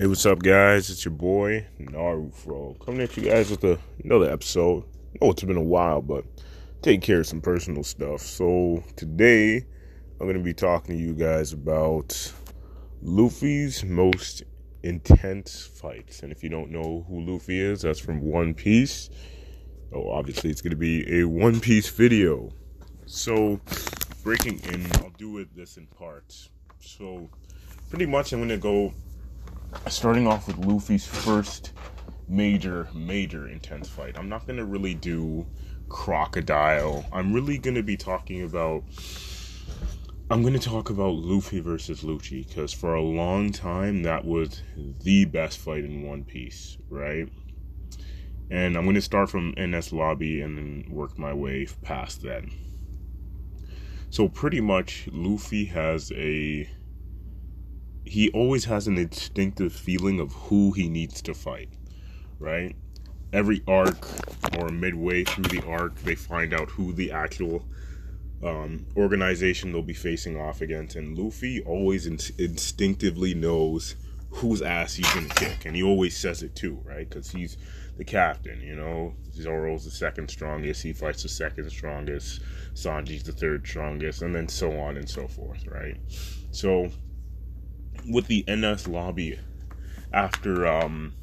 Hey, what's up, guys? It's your boy Narufro coming at you guys with a, another episode. Know it's been a while, but take care of some personal stuff. So today, I'm going to be talking to you guys about Luffy's most intense fights. And if you don't know who Luffy is, that's from One Piece. Oh, obviously, it's going to be a One Piece video. So, breaking in, I'll do it this in parts. So, pretty much, I'm going to go starting off with Luffy's first major, major intense fight. I'm not gonna really do Crocodile. I'm really gonna be talking about. I'm gonna talk about Luffy versus Lucci because for a long time that was the best fight in One Piece, right? And I'm gonna start from Enies Lobby and then work my way past that. So pretty much, Luffy has a he always has an instinctive feeling of who he needs to fight, right? Every arc or midway through the arc, they find out who the actual um, organization they'll be facing off against, and Luffy always in- instinctively knows whose ass he's gonna kick, and he always says it too, right? Because he's the captain, you know. Zoro's the second strongest, he fights the second strongest, Sanji's the third strongest, and then so on and so forth, right? So with the Enies lobby after um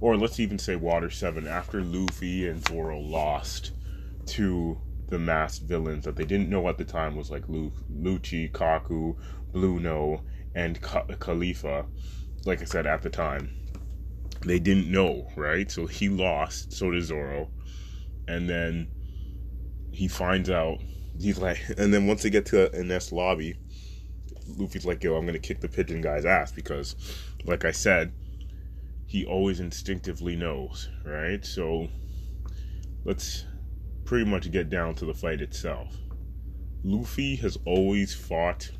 or let's even say Water 7 after Luffy and Zoro lost to the masked villains that they didn't know at the time was like Lu- Lucci, Kaku, Blueno, and Ka- Kalifa. Like I said at the time, they didn't know, right? So he lost, so did Zoro. And then he finds out, he's like, and then once they get to Enies lobby, Luffy's like, yo, I'm gonna kick the pigeon guy's ass because, like I said, he always instinctively knows, right? So let's pretty much get down to the fight itself. Luffy has always fought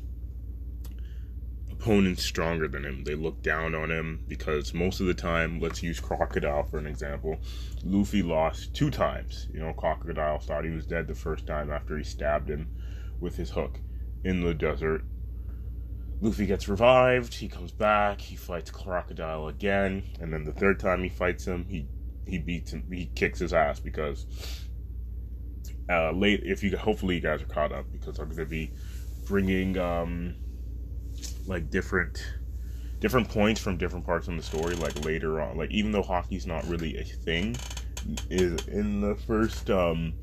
opponents stronger than him. They look down on him because most of the time, let's use Crocodile for an example. Luffy lost two times. You know, Crocodile thought he was dead the first time after he stabbed him with his hook in the desert Luffy gets revived. He comes back. He fights Crocodile again, and then the third time he fights him, he he beats him. He kicks his ass because uh, late. If you hopefully you guys are caught up because I'm gonna be bringing um like different different points from different parts of the story like later on like even though haki's not really a thing is in the first um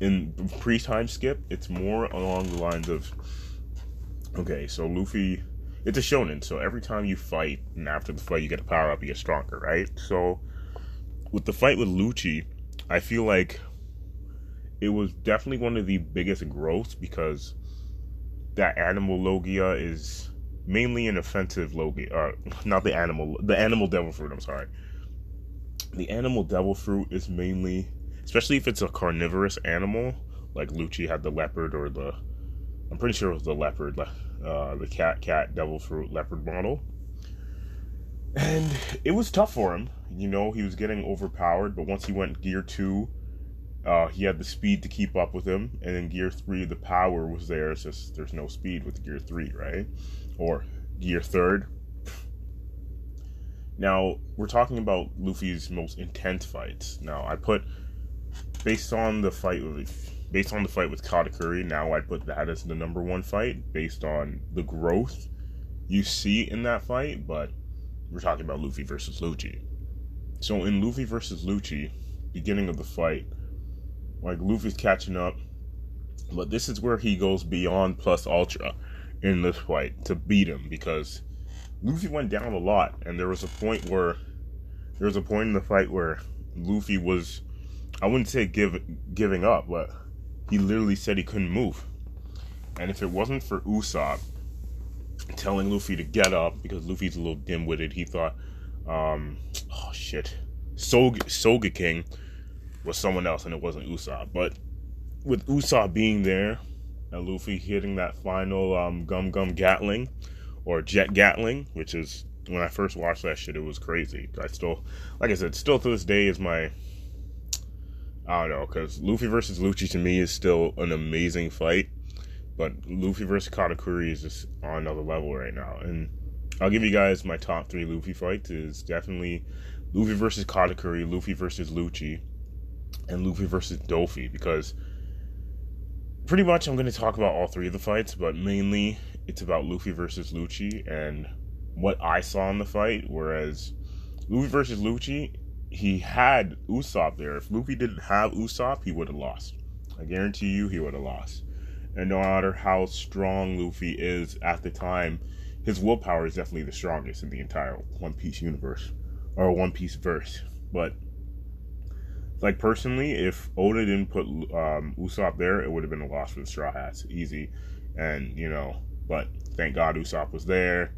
in pre-time skip it's more along the lines of Okay, so Luffy, it's a shonen, so every time you fight, and after the fight you get a power up, you get stronger, right? So, with the fight with Lucci, I feel like it was definitely one of the biggest growths because that animal Logia is mainly an offensive Logia, uh, not the animal, the animal devil fruit, I'm sorry. The animal devil fruit is mainly, especially if it's a carnivorous animal, like Lucci had the leopard or the I'm pretty sure it was the leopard, uh, the cat, cat, devil fruit leopard model. And it was tough for him. You know, he was getting overpowered, but once he went gear two, uh, he had the speed to keep up with him. And in gear three, the power was there. It's just there's no speed with gear three, right? Or gear third. Now, we're talking about Luffy's most intense fights. Now, I put, based on the fight with based on the fight with Katakuri, now I put that as the number one fight based on the growth you see in that fight. But we're talking about Luffy versus Lucci. So in Luffy versus Lucci, beginning of the fight, like Luffy's catching up, but this is where he goes beyond plus ultra in this fight to beat him because Luffy went down a lot, and there was a point where there was a point in the fight where Luffy was I wouldn't say give giving up, but he literally said he couldn't move. And if it wasn't for Usopp telling Luffy to get up, because Luffy's a little dim-witted, he thought, um, oh shit, Sogeking was someone else, and it wasn't Usopp. But with Usopp being there, and Luffy hitting that final um, Gum Gum Gatling, or Jet Gatling, which is when I first watched that shit, it was crazy. I still, like I said, still to this day is my I don't know, because Luffy versus Lucci to me is still an amazing fight, but Luffy versus Katakuri is just on another level right now. And I'll give you guys my top three Luffy fights. Is definitely Luffy versus Katakuri, Luffy versus Lucci, and Luffy versus Dofi because pretty much I'm going to talk about all three of the fights, but mainly it's about Luffy versus Lucci and what I saw in the fight. Whereas Luffy versus Lucci, he had Usopp there. If Luffy didn't have Usopp, he would have lost. I guarantee you, he would have lost. And no matter how strong Luffy is at the time, his willpower is definitely the strongest in the entire One Piece universe or One Piece verse. But like personally, if Oda didn't put um, Usopp there, it would have been a loss for the Straw Hats, easy. And you know, but thank God Usopp was there.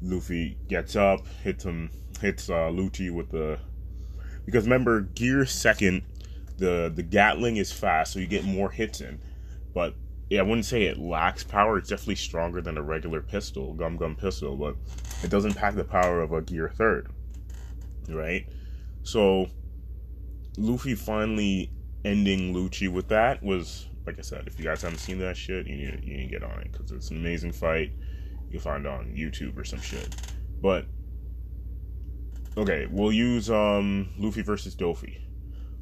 Luffy gets up, hits him, hits uh, Lucci with the because remember gear second, the the Gatling is fast, so you get more hits in. But yeah, I wouldn't say it lacks power. It's definitely stronger than a regular pistol, gum gum pistol, but it doesn't pack the power of a gear third, right? So Luffy finally ending Lucci with that was like I said. If you guys haven't seen that shit, you need you need to get on it because it's an amazing fight. You'll find on YouTube or some shit. But okay, we'll use um Luffy versus Dofi.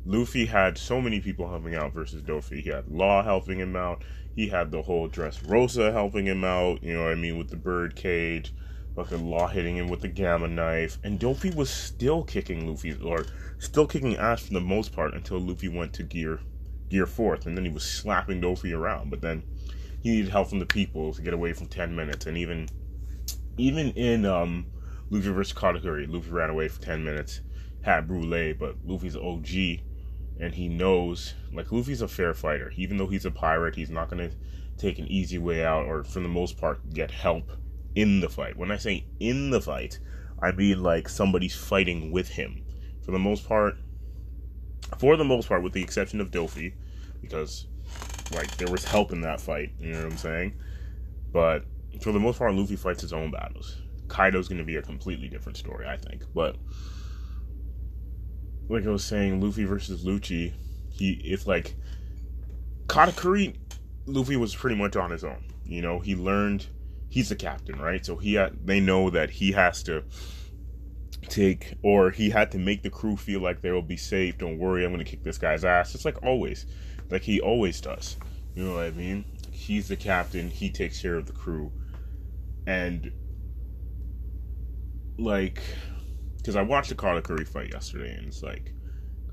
Luffy had so many people helping out versus Dofi. He had Law helping him out. He had the whole Dressrosa helping him out. You know what I mean with the bird cage. Fucking Law hitting him with the gamma knife, and Dofi was still kicking Luffy or still kicking ass for the most part until Luffy went to gear gear fourth, and then he was slapping Dofi around. But then he needed help from the people to get away from ten minutes, and even even in um, Luffy versus Katakuri, Luffy ran away for ten minutes, had Brule, but Luffy's OG, and he knows like Luffy's a fair fighter. Even though he's a pirate, he's not gonna take an easy way out, or for the most part, get help in the fight. When I say in the fight, I mean like somebody's fighting with him for the most part, for the most part, with the exception of Dofi, because like there was help in that fight. You know what I'm saying? But for the most part, Luffy fights his own battles. Kaido's going to be a completely different story, I think. But like I was saying, Luffy versus Lucci, he it's like Katakuri. Luffy was pretty much on his own. You know, he learned he's the captain, right? So he had, they know that he has to take or he had to make the crew feel like they will be safe. Don't worry, I'm going to kick this guy's ass. It's like always, like he always does. You know what I mean? He's the captain. He takes care of the crew, and like, because I watched the Katakuri fight yesterday, and it's like,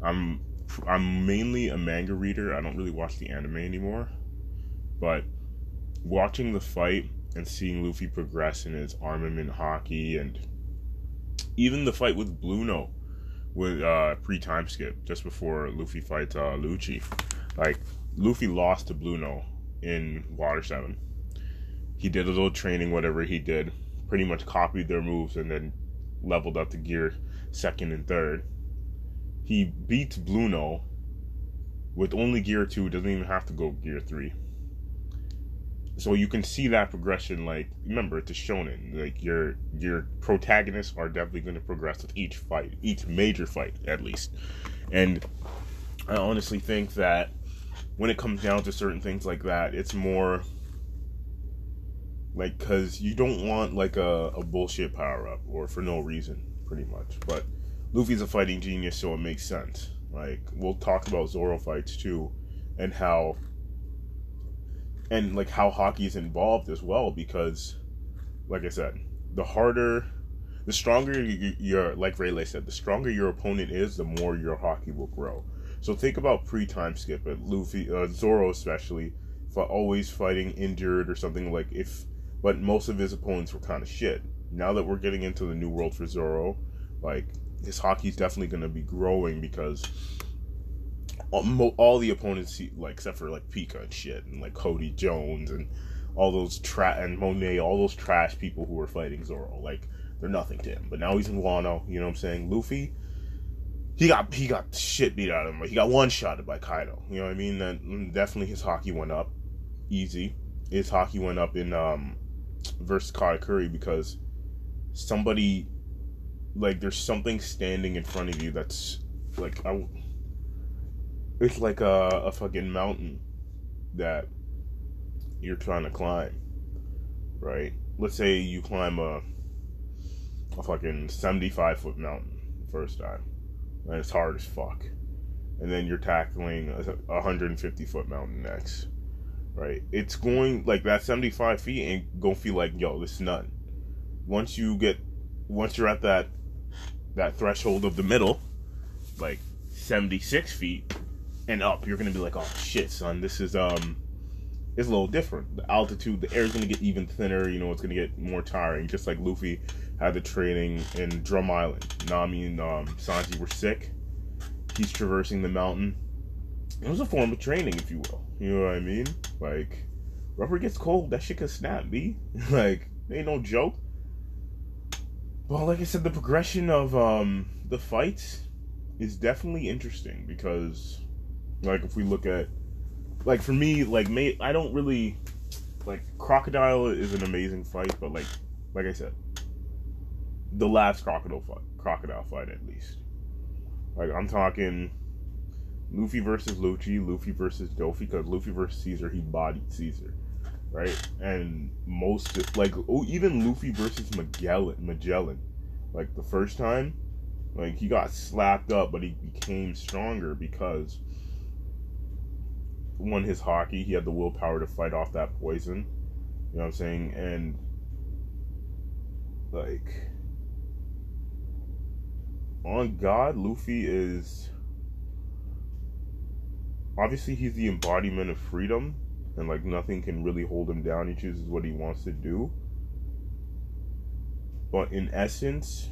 I'm I'm mainly a manga reader. I don't really watch the anime anymore, but watching the fight and seeing Luffy progress in his armament haki and even the fight with Blueno with uh, pre time skip just before Luffy fights uh, Lucci. Like Luffy lost to Blueno in Water Seven. He did a little training, whatever he did, pretty much copied their moves and then leveled up to gear second and third. He beats Blueno with only gear two, doesn't even have to go gear three. So you can see that progression like remember it's a shonen. Like your your protagonists are definitely going to progress with each fight each major fight at least. And i honestly think that when it comes down to certain things like that it's more like because you don't want like a, a bullshit power up or for no reason pretty much. But luffy's a fighting genius so it makes sense. Like we'll talk about zoro fights too and how and like how is involved as well because like i said the harder the stronger you're. like Rayleigh said the stronger your opponent is the more your haki will grow. So think about pre-time skip at luffy uh, zoro especially always fighting injured or something like if but most of his opponents were kind of shit now that we're getting into the new world for zoro like his is definitely going to be growing because all, all the opponents, like except for like Pica and shit, and like Hody Jones and all those tra- and Monet, all those trash people who were fighting Zoro, like they're nothing to him. But now he's in Wano, you know what I'm saying? Luffy, he got he got shit beat out of him. He got one shotted by Kaido. You know what I mean? Mm, definitely his haki went up, easy. His haki went up in um versus Katakuri because somebody like there's something standing in front of you that's like I it's like a, a fucking mountain that you're trying to climb, right? Let's say you climb a a fucking 75 foot mountain first time. And it's hard as fuck. And then you're tackling a 150 foot mountain next. Right? It's going like that 75 feet ain't gonna feel like, yo, this is nothing. Once you get, once you're at that, that threshold of the middle, like 76 feet and up, you're gonna be like, oh shit, son, this is, um, it's a little different. The altitude, the air is gonna get even thinner, you know, it's gonna get more tiring, just like Luffy had the training in Drum Island. Nami and um, Sanji were sick. He's traversing the mountain. It was a form of training, if you will. You know what I mean? Like, rubber gets cold, that shit can snap, B. like, ain't no joke. Well, like I said, the progression of um, the fights is definitely interesting because, like, if we look at, like, for me, like, may, I don't really, like, Crocodile is an amazing fight, but, like, like I said, the last crocodile fight, crocodile fight at least. Like I'm talking Luffy versus Lucci, Luffy versus Dofi, because Luffy versus Caesar, he bodied Caesar, right? And most like oh, even Luffy versus Magellan, Magellan, like the first time, like he got slapped up, but he became stronger because one his haki, he had the willpower to fight off that poison. You know what I'm saying? And like on God, Luffy is obviously he's the embodiment of freedom and like nothing can really hold him down. He chooses what he wants to do. But in essence,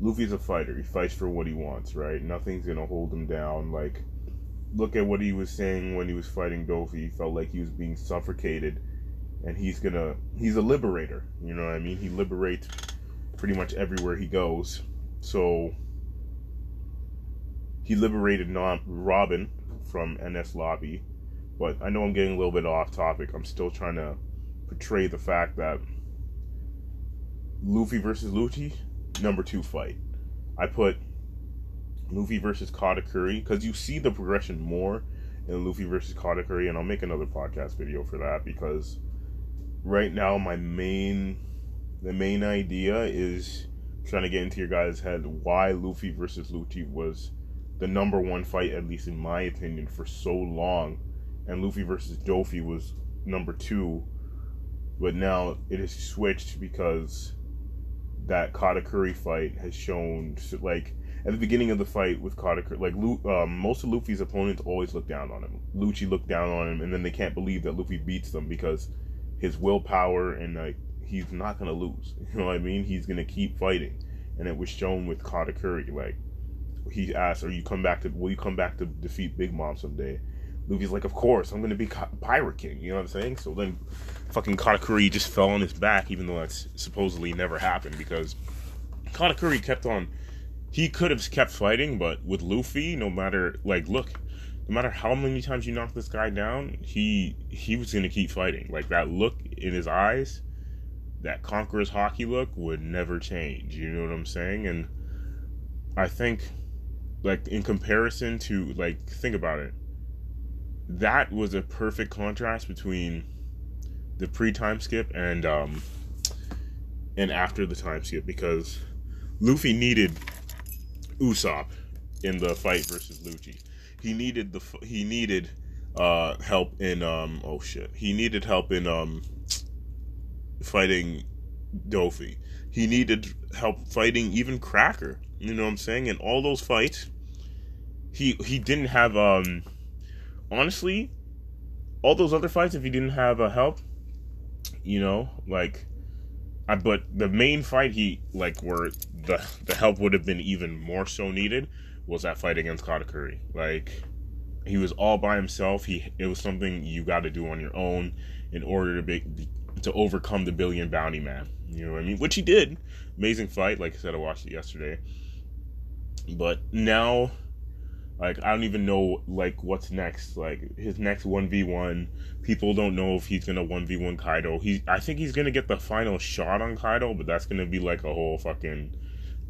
Luffy's a fighter. He fights for what he wants, right? Nothing's gonna hold him down. Like, look at what he was saying when he was fighting Dofi. He felt like he was being suffocated, and he's gonna. He's a liberator. You know what I mean? He liberates pretty much everywhere he goes. So he liberated non- Robin from Enies Lobby, but I know I'm getting a little bit off topic. I'm still trying to portray the fact that Luffy versus Lucci, number two fight. I put Luffy versus Katakuri because you see the progression more in Luffy versus Katakuri, and I'll make another podcast video for that because right now my main the main idea is trying to get into your guys' head why Luffy versus Lucci was the number one fight, at least in my opinion, for so long, and Luffy versus Dofi was number two, but now it has switched because that Katakuri fight has shown like at the beginning of the fight with Katakuri, like um, most of Luffy's opponents always look down on him. Lucci looked down on him, and then they can't believe that Luffy beats them because his willpower and like he's not gonna lose. You know what I mean? He's gonna keep fighting, and it was shown with Katakuri. Like he asked, "Are you come back to? Will you come back to defeat Big Mom someday?" Luffy's like, "Of course, I'm gonna be Pirate King." You know what I'm saying? So then, fucking Katakuri just fell on his back, even though that's supposedly never happened because Katakuri kept on. He could have kept fighting, but with Luffy, no matter like, look, no matter how many times you knock this guy down, he he was gonna keep fighting. Like that look in his eyes that Conqueror's haki look would never change. You know what I'm saying? And I think, like, in comparison to, like, think about it. That was a perfect contrast between the pre time skip and, um, and after the time skip because Luffy needed Usopp in the fight versus Lucci. He needed the, he needed, uh, help in, um, oh shit. He needed help in, um, fighting Dofi. He needed help fighting even Cracker. You know what I'm saying? In all those fights, he he didn't have um honestly all those other fights if he didn't have uh, help, you know, like I but the main fight he like where the the help would have been even more so needed was that fight against Katakuri. Like he was all by himself. He it was something you got to do on your own in order to be to overcome the billion bounty man. You know what I mean? Which he did. Amazing fight. Like I said, I watched it yesterday. But now, like, I don't even know, like, what's next. Like, his next 1v1. People don't know if he's going to 1v1 Kaido. He, I think he's going to get the final shot on Kaido, but that's going to be like a whole fucking.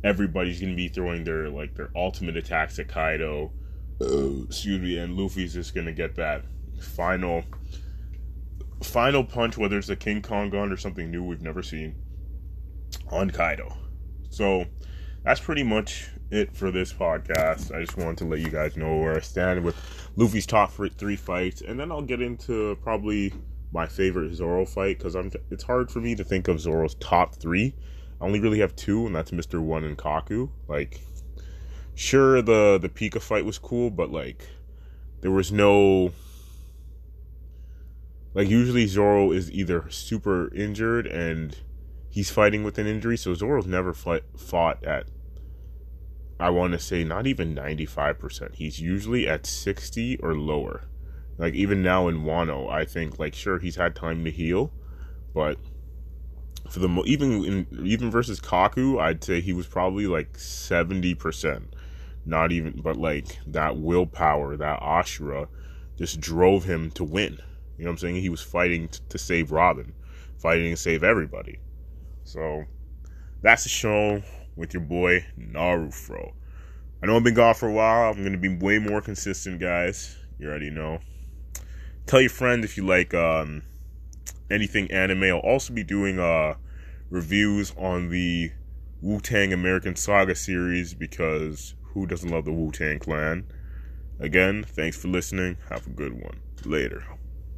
Everybody's going to be throwing their, like, their ultimate attacks at Kaido. Uh, excuse me. And Luffy's just going to get that final final punch, whether it's a King Kong gun or something new we've never seen. on Kaido. So that's pretty much it for this podcast. I just wanted to let you guys know where I stand with Luffy's top three fights, and then I'll get into probably my favorite Zoro fight because I'm. It's hard for me to think of Zoro's top three. I only really have two, and that's Mister One and Kaku. Like, sure the the Pica fight was cool, but like, there was no. Like usually Zoro is either super injured and he's fighting with an injury, so Zoro's never fight, fought at I want to say not even 95%. He's usually at 60 or lower. Like even now in Wano, I think like sure he's had time to heal, but for the even in even versus Kaku, I'd say he was probably like 70%. Not even but like that willpower, that Ashura just drove him to win. You know what I'm saying? He was fighting t- to save Robin, fighting to save everybody. So that's the show with your boy Narufro. I know I've been gone for a while. I'm gonna be way more consistent, guys. You already know. Tell your friends if you like um, anything anime. I'll also be doing uh, reviews on the Wu Tang American Saga series because who doesn't love the Wu Tang Clan? Again, thanks for listening. Have a good one. Later.